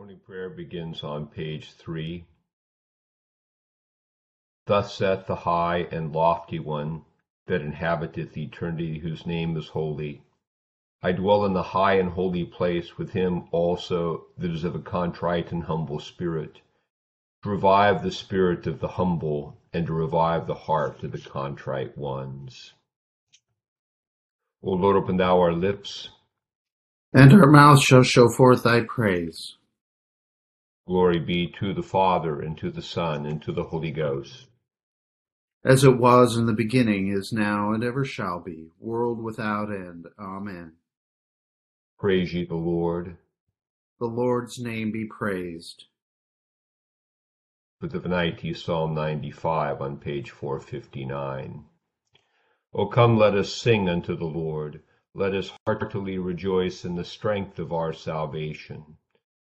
Morning prayer begins on page three. Thus saith the high and lofty one that inhabiteth eternity, whose name is holy. I dwell in the high and holy place with him also that is of a contrite and humble spirit, to revive the spirit of the humble, and to revive the heart of the contrite ones. O Lord, open thou our lips, and our mouth shall show forth thy praise. Glory be to the Father, and to the Son, and to the Holy Ghost. As it was in the beginning, is now, and ever shall be, world without end. Amen. Praise ye the Lord. The Lord's name be praised. For the Venite Psalm 95 on page 459. O come, let us sing unto the Lord. Let us heartily rejoice in the strength of our salvation.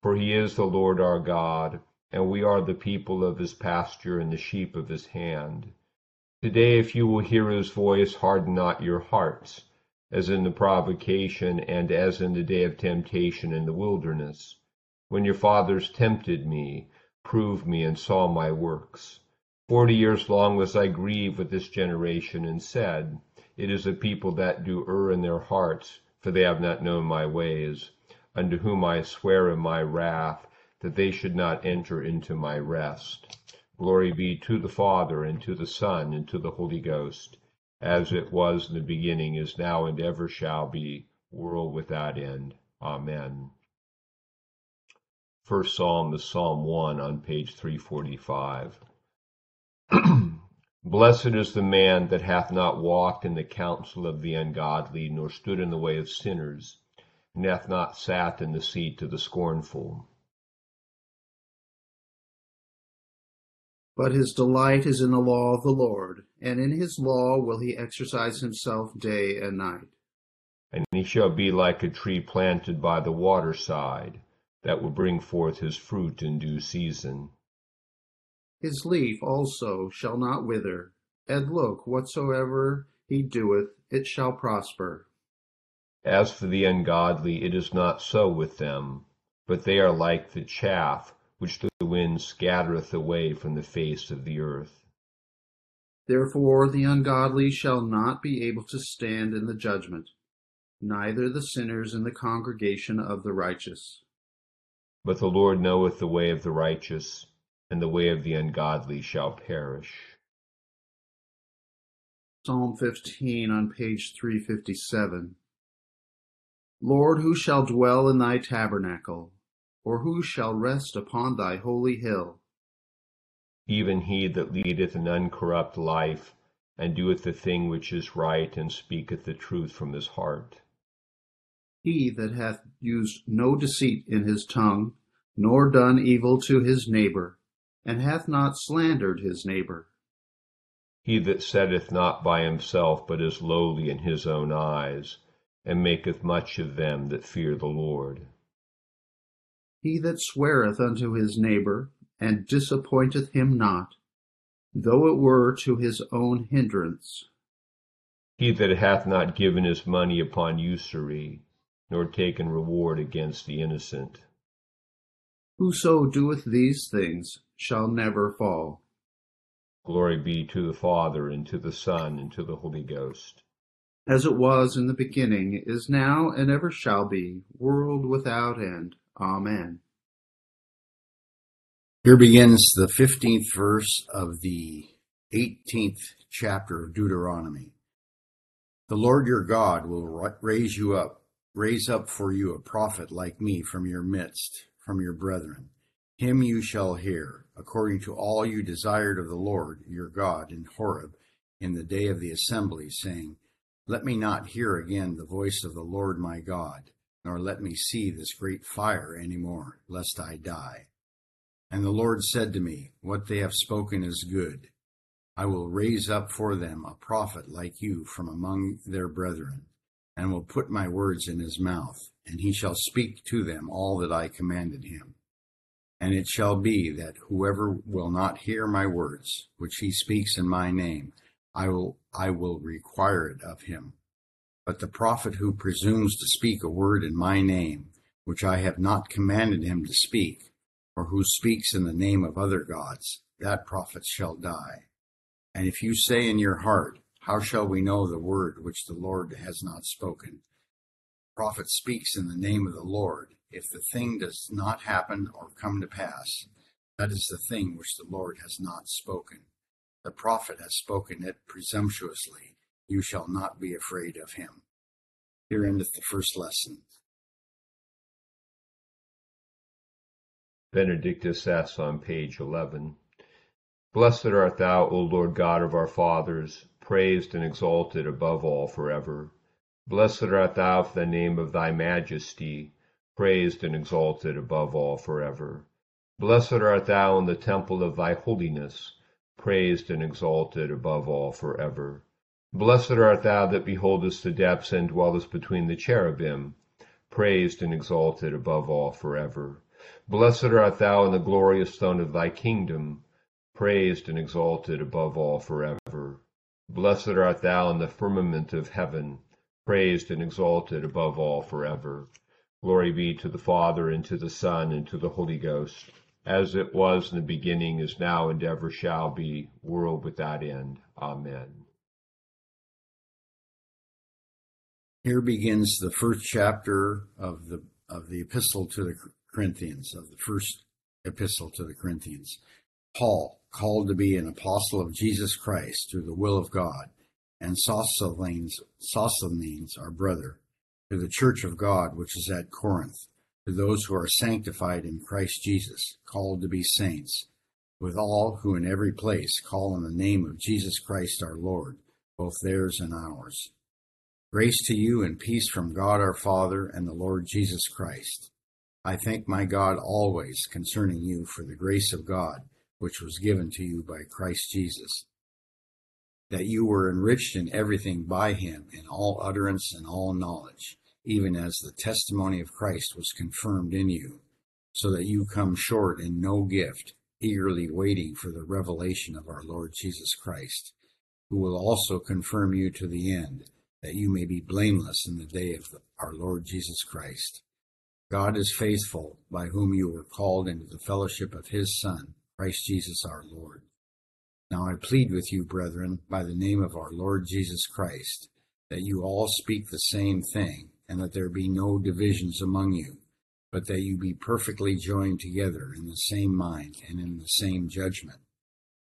For he is the Lord our God, and we are the people of his pasture and the sheep of his hand. Today, if you will hear his voice, harden not your hearts, as in the provocation and as in the day of temptation in the wilderness, when your fathers tempted me, proved me, and saw my works. Forty years long was I grieved with this generation, and said, It is a people that do err in their hearts, for they have not known my ways unto whom I swear in my wrath, that they should not enter into my rest. Glory be to the Father, and to the Son, and to the Holy Ghost, as it was in the beginning, is now, and ever shall be, world without end. Amen. First Psalm is Psalm 1 on page 345. Blessed is the man that hath not walked in the counsel of the ungodly, nor stood in the way of sinners and hath not sat in the seat of the scornful. But his delight is in the law of the Lord, and in his law will he exercise himself day and night. And he shall be like a tree planted by the waterside, that will bring forth his fruit in due season. His leaf also shall not wither, and look, whatsoever he doeth, it shall prosper. As for the ungodly, it is not so with them, but they are like the chaff which the wind scattereth away from the face of the earth. Therefore the ungodly shall not be able to stand in the judgment, neither the sinners in the congregation of the righteous. But the Lord knoweth the way of the righteous, and the way of the ungodly shall perish. Psalm 15 on page 357. Lord, who shall dwell in thy tabernacle, or who shall rest upon thy holy hill? Even he that leadeth an uncorrupt life, and doeth the thing which is right, and speaketh the truth from his heart. He that hath used no deceit in his tongue, nor done evil to his neighbor, and hath not slandered his neighbor. He that setteth not by himself, but is lowly in his own eyes, and maketh much of them that fear the Lord. He that sweareth unto his neighbor, and disappointeth him not, though it were to his own hindrance. He that hath not given his money upon usury, nor taken reward against the innocent. Whoso doeth these things shall never fall. Glory be to the Father, and to the Son, and to the Holy Ghost as it was in the beginning, is now, and ever shall be, world without end. Amen. Here begins the 15th verse of the 18th chapter of Deuteronomy. The Lord your God will raise you up, raise up for you a prophet like me from your midst, from your brethren. Him you shall hear, according to all you desired of the Lord your God in Horeb in the day of the assembly, saying, let me not hear again the voice of the Lord my God, nor let me see this great fire any more, lest I die. And the Lord said to me, What they have spoken is good. I will raise up for them a prophet like you from among their brethren, and will put my words in his mouth, and he shall speak to them all that I commanded him. And it shall be that whoever will not hear my words, which he speaks in my name, I will, I will require it of him. But the prophet who presumes to speak a word in my name, which I have not commanded him to speak, or who speaks in the name of other gods, that prophet shall die. And if you say in your heart, How shall we know the word which the Lord has not spoken? The prophet speaks in the name of the Lord. If the thing does not happen or come to pass, that is the thing which the Lord has not spoken. The prophet has spoken it presumptuously. You shall not be afraid of him. Here endeth the first lesson. Benedictus es on page 11. Blessed art thou, O Lord God of our fathers, praised and exalted above all forever. Blessed art thou for the name of thy majesty, praised and exalted above all forever. Blessed art thou in the temple of thy holiness, praised and exalted above all forever. Blessed art thou that beholdest the depths and dwellest between the cherubim, praised and exalted above all forever. Blessed art thou in the glorious throne of thy kingdom, praised and exalted above all forever. Blessed art thou in the firmament of heaven, praised and exalted above all forever. Glory be to the Father, and to the Son, and to the Holy Ghost, as it was in the beginning, is now, and ever shall be, world without end. Amen. Here begins the first chapter of the of the epistle to the Corinthians, of the first epistle to the Corinthians. Paul, called to be an apostle of Jesus Christ through the will of God, and Sosthenes, Sosthenes, our brother, to the church of God which is at Corinth, to those who are sanctified in Christ Jesus, called to be saints, with all who in every place call on the name of Jesus Christ our Lord, both theirs and ours. Grace to you and peace from God our Father and the Lord Jesus Christ. I thank my God always concerning you for the grace of God which was given to you by Christ Jesus, that you were enriched in everything by him in all utterance and all knowledge, even as the testimony of Christ was confirmed in you, so that you come short in no gift, eagerly waiting for the revelation of our Lord Jesus Christ, who will also confirm you to the end, that you may be blameless in the day of our Lord Jesus Christ. God is faithful, by whom you were called into the fellowship of his Son, Christ Jesus our Lord. Now I plead with you, brethren, by the name of our Lord Jesus Christ, that you all speak the same thing, and that there be no divisions among you, but that you be perfectly joined together in the same mind and in the same judgment.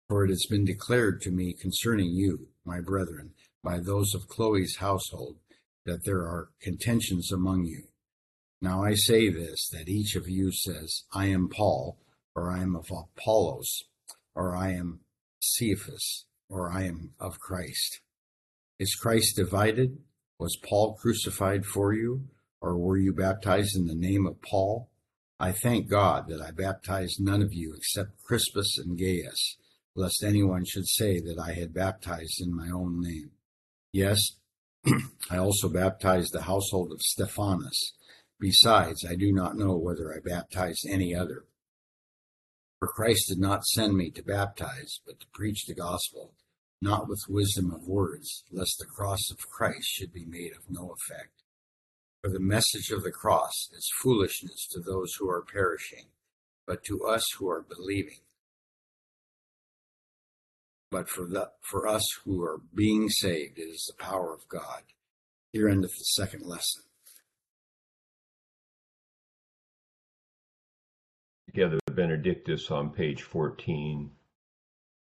For it has been declared to me concerning you, my brethren, by those of Chloe's household, that there are contentions among you. Now I say this, that each of you says, I am Paul, or I am of Apollos, or I am Cephas, or I am of Christ. Is Christ divided? Was Paul crucified for you, or were you baptized in the name of Paul? I thank God that I baptized none of you except Crispus and Gaius, lest anyone should say that I had baptized in my own name. Yes, I also baptized the household of Stephanas. Besides, I do not know whether I baptized any other. For Christ did not send me to baptize, but to preach the gospel, not with wisdom of words, lest the cross of Christ should be made of no effect. For the message of the cross is foolishness to those who are perishing, but to us who are believing. But for the for us who are being saved, it is the power of God. Here endeth the second lesson. together Benedictus on page 14.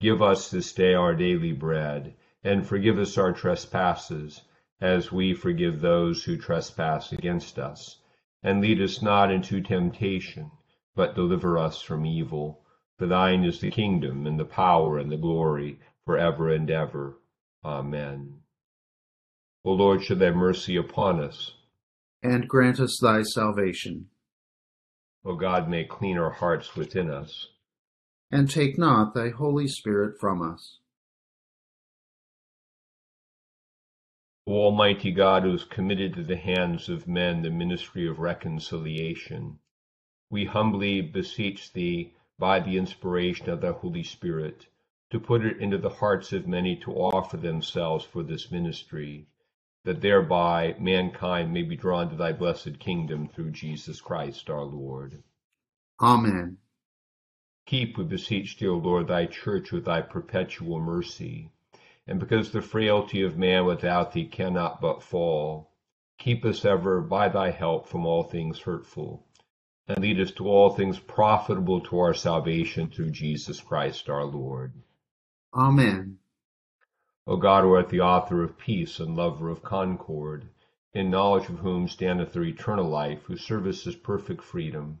Give us this day our daily bread, and forgive us our trespasses, as we forgive those who trespass against us. And lead us not into temptation, but deliver us from evil. For thine is the kingdom, and the power, and the glory, for ever and ever. Amen. O Lord, show thy mercy upon us. And grant us thy salvation. O God, make clean our hearts within us. And take not thy Holy Spirit from us. O Almighty God, who has committed to the hands of men the ministry of reconciliation, we humbly beseech thee by the inspiration of the Holy Spirit, to put it into the hearts of many to offer themselves for this ministry, that thereby mankind may be drawn to thy blessed kingdom through Jesus Christ our Lord. Amen. Keep, we beseech thee, O Lord, thy church with thy perpetual mercy, and because the frailty of man without thee cannot but fall, keep us ever by thy help from all things hurtful and lead us to all things profitable to our salvation through Jesus Christ our Lord. Amen. O God, who art the author of peace and lover of concord, in knowledge of whom standeth the eternal life, whose service is perfect freedom,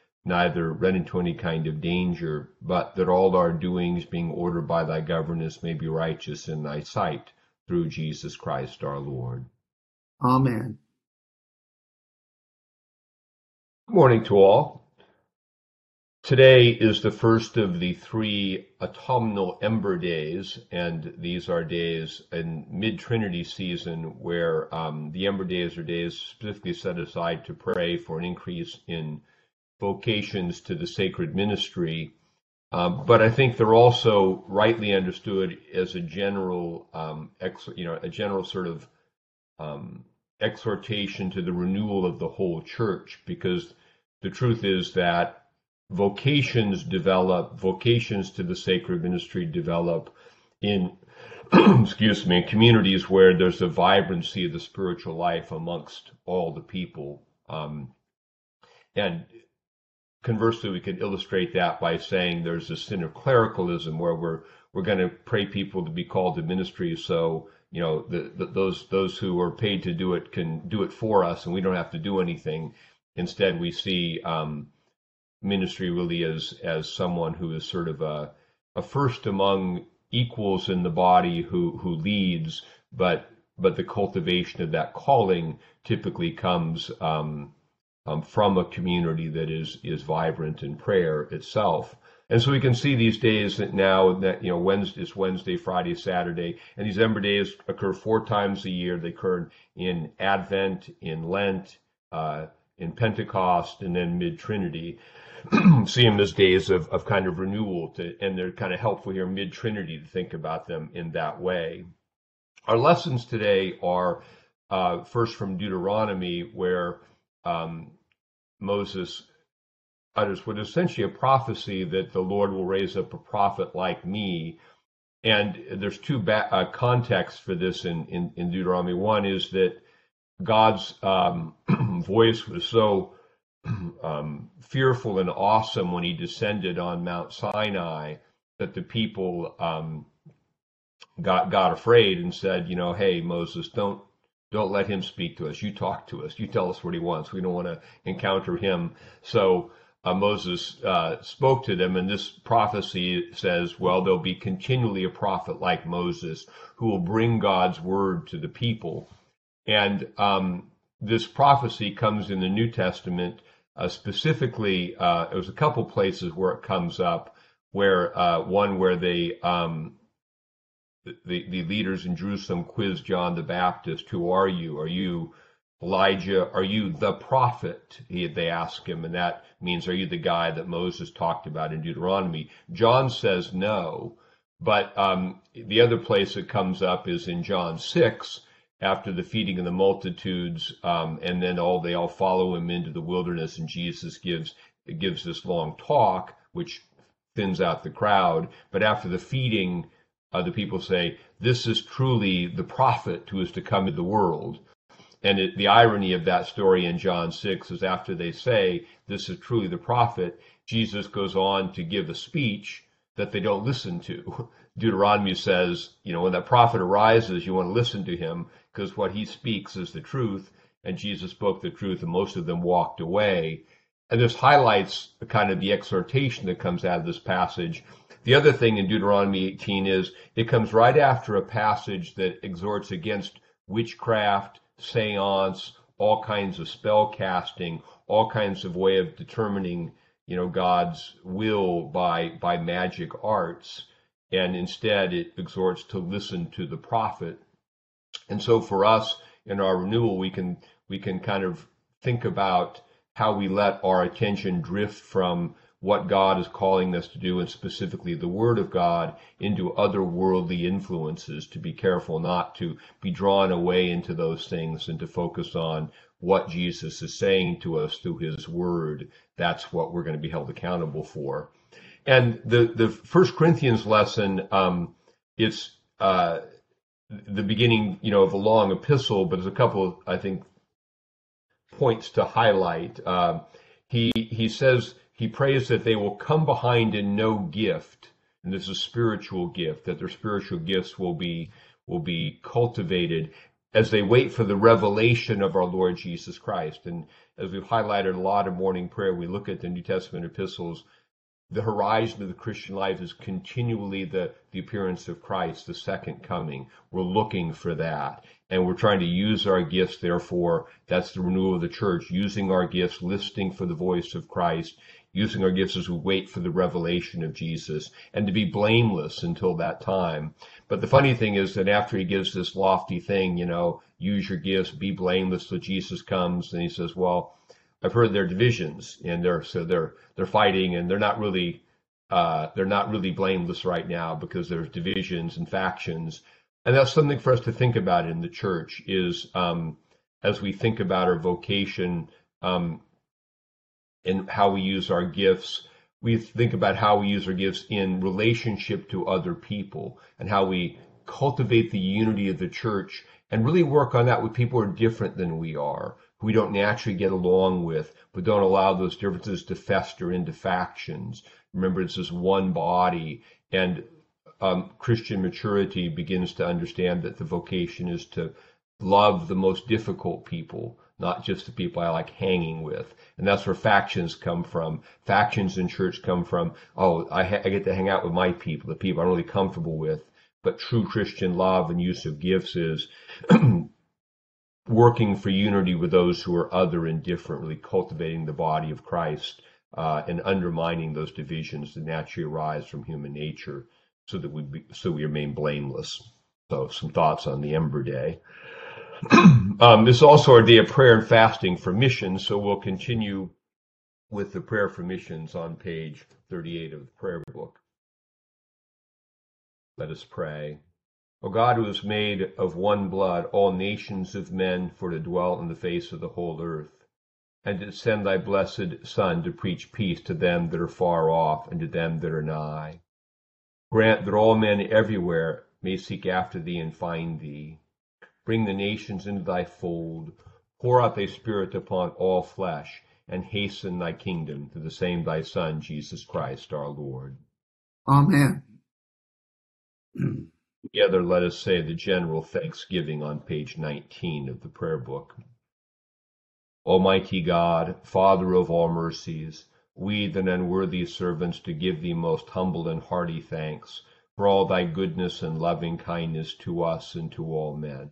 neither run into any kind of danger, but that all our doings, being ordered by thy governance, may be righteous in thy sight, through Jesus Christ our Lord. Amen. Good morning to all. Today is the first of the three autumnal ember days, and these are days in mid Trinity season where um, the ember days are days specifically set aside to pray for an increase in vocations to the sacred ministry. Um, but I think they're also rightly understood as a general, um, ex, you know, a general sort of um, exhortation to the renewal of the whole church, because the truth is that vocations develop, vocations to the sacred ministry develop in, excuse me, communities where there's a vibrancy of the spiritual life amongst all the people. Um, and conversely, we could illustrate that by saying there's a sin of clericalism where we're we're going to pray people to be called to ministry. So, you know, the, the, those, those who are paid to do it can do it for us and we don't have to do anything. Instead, we see, um, ministry really as, as someone who is sort of a, a first among equals in the body who, who leads, but, but the cultivation of that calling typically comes, um, um, from a community that is is vibrant in prayer itself. And so we can see these days that now that you know Wednesday is Wednesday, Friday, Saturday, and these Ember days occur four times a year. They occur in Advent, in Lent, uh, in Pentecost, and then Mid Trinity. see them as days of, of kind of renewal, to, and they're kind of helpful here Mid Trinity to think about them in that way. Our lessons today are uh, first from Deuteronomy, where um, Moses utters what is essentially a prophecy that the Lord will raise up a prophet like me. And there's two ba- uh, contexts for this in, in, in, Deuteronomy. One is that God's um, voice was so um, fearful and awesome when he descended on Mount Sinai that the people um, got got afraid and said, you know, hey Moses, don't don't let him speak to us. You talk to us. You tell us what he wants. We don't want to encounter him. So uh, Moses uh, spoke to them, and this prophecy says, well, there'll be continually a prophet like Moses who will bring God's word to the people. And um, this prophecy comes in the New Testament. Uh, specifically, uh, was a couple places where it comes up. Where uh, one where they um, the, the leaders in Jerusalem quiz John the Baptist, who are you? Are you Elijah? Are you the prophet? He, they ask him, and that means, are you the guy that Moses talked about in Deuteronomy? John says no, but um, the other place it comes up is in John 6, after the feeding of the multitudes, um, and then all they all follow him into the wilderness, and Jesus gives gives this long talk, which thins out the crowd. But after the feeding, the people say, this is truly the prophet who is to come into the world. And it, the irony of that story in John 6 is after they say, this is truly the prophet, Jesus goes on to give a speech that they don't listen to. Deuteronomy says, you know, when that prophet arises, you want to listen to him because what he speaks is the truth. And Jesus spoke the truth, and most of them walked away. And this highlights the kind of the exhortation that comes out of this passage the other thing in Deuteronomy 18 is it comes right after a passage that exhorts against witchcraft, seance, all kinds of spell casting, all kinds of way of determining, you know, God's will by by magic arts. And instead it exhorts to listen to the prophet. And so for us in our renewal we can we can kind of think about how we let our attention drift from what God is calling us to do, and specifically the Word of God, into other worldly influences, to be careful not to be drawn away into those things and to focus on what Jesus is saying to us through His Word. That's what we're going to be held accountable for. And the, the First Corinthians lesson, um, it's uh, the beginning, you know, of a long epistle, but there's a couple, of, I think, points to highlight. Uh, he he says he prays that they will come behind in no gift, and this is a spiritual gift, that their spiritual gifts will be will be cultivated as they wait for the revelation of our Lord Jesus Christ. And as we've highlighted a lot of morning prayer, we look at the New Testament epistles, the horizon of the Christian life is continually the, the appearance of Christ, the second coming. We're looking for that. And we're trying to use our gifts, therefore, that's the renewal of the church, using our gifts, listening for the voice of Christ, using our gifts as we wait for the revelation of Jesus and to be blameless until that time. But the funny thing is that after he gives this lofty thing, you know, use your gifts, be blameless till Jesus comes, and he says, well, I've heard their divisions and they're, so they're, they're fighting and they're not really, uh, they're not really blameless right now because there's divisions and factions. And that's something for us to think about in the church is, um, as we think about our vocation, um, and how we use our gifts. We think about how we use our gifts in relationship to other people and how we cultivate the unity of the church and really work on that with people who are different than we are, who we don't naturally get along with, but don't allow those differences to fester into factions. Remember, it's this one body. And um, Christian maturity begins to understand that the vocation is to love the most difficult people, not just the people I like hanging with. And that's where factions come from. Factions in church come from, oh, I, ha- I get to hang out with my people, the people I'm really comfortable with. But true Christian love and use of gifts is working for unity with those who are other and different, really cultivating the body of Christ uh, and undermining those divisions that naturally arise from human nature so that we be, so we remain blameless. So some thoughts on the Ember Day. um, this is also our day of prayer and fasting for missions, so we'll continue with the prayer for missions on page 38 of the prayer book. Let us pray. O God, who has made of one blood all nations of men for to dwell in the face of the whole earth, and to send thy blessed Son to preach peace to them that are far off and to them that are nigh. Grant that all men everywhere may seek after thee and find thee Bring the nations into thy fold. Pour out thy Spirit upon all flesh, and hasten thy kingdom through the same thy Son, Jesus Christ our Lord. Amen. Together let us say the general thanksgiving on page 19 of the prayer book. Almighty God, Father of all mercies, we, the unworthy servants, to give thee most humble and hearty thanks for all thy goodness and loving kindness to us and to all men.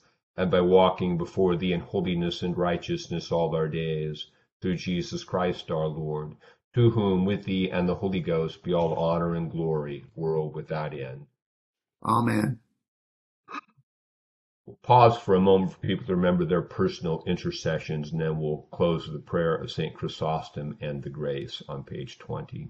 and by walking before thee in holiness and righteousness all our days, through Jesus Christ our Lord, to whom with thee and the Holy Ghost be all honor and glory, world without end. Amen. We'll pause for a moment for people to remember their personal intercessions, and then we'll close with the prayer of St. Chrysostom and the grace on page 20.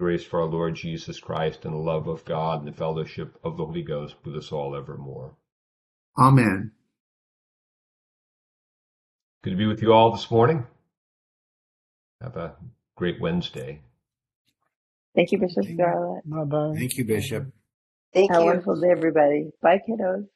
grace for our Lord Jesus Christ and the love of God and the fellowship of the Holy Ghost with us all evermore. Amen. Good to be with you all this morning. Have a great Wednesday. Thank you, Bishop Scarlett. Bye bye. Thank you, Bishop. Thank Have a you. wonderful day, everybody. Bye, kiddos.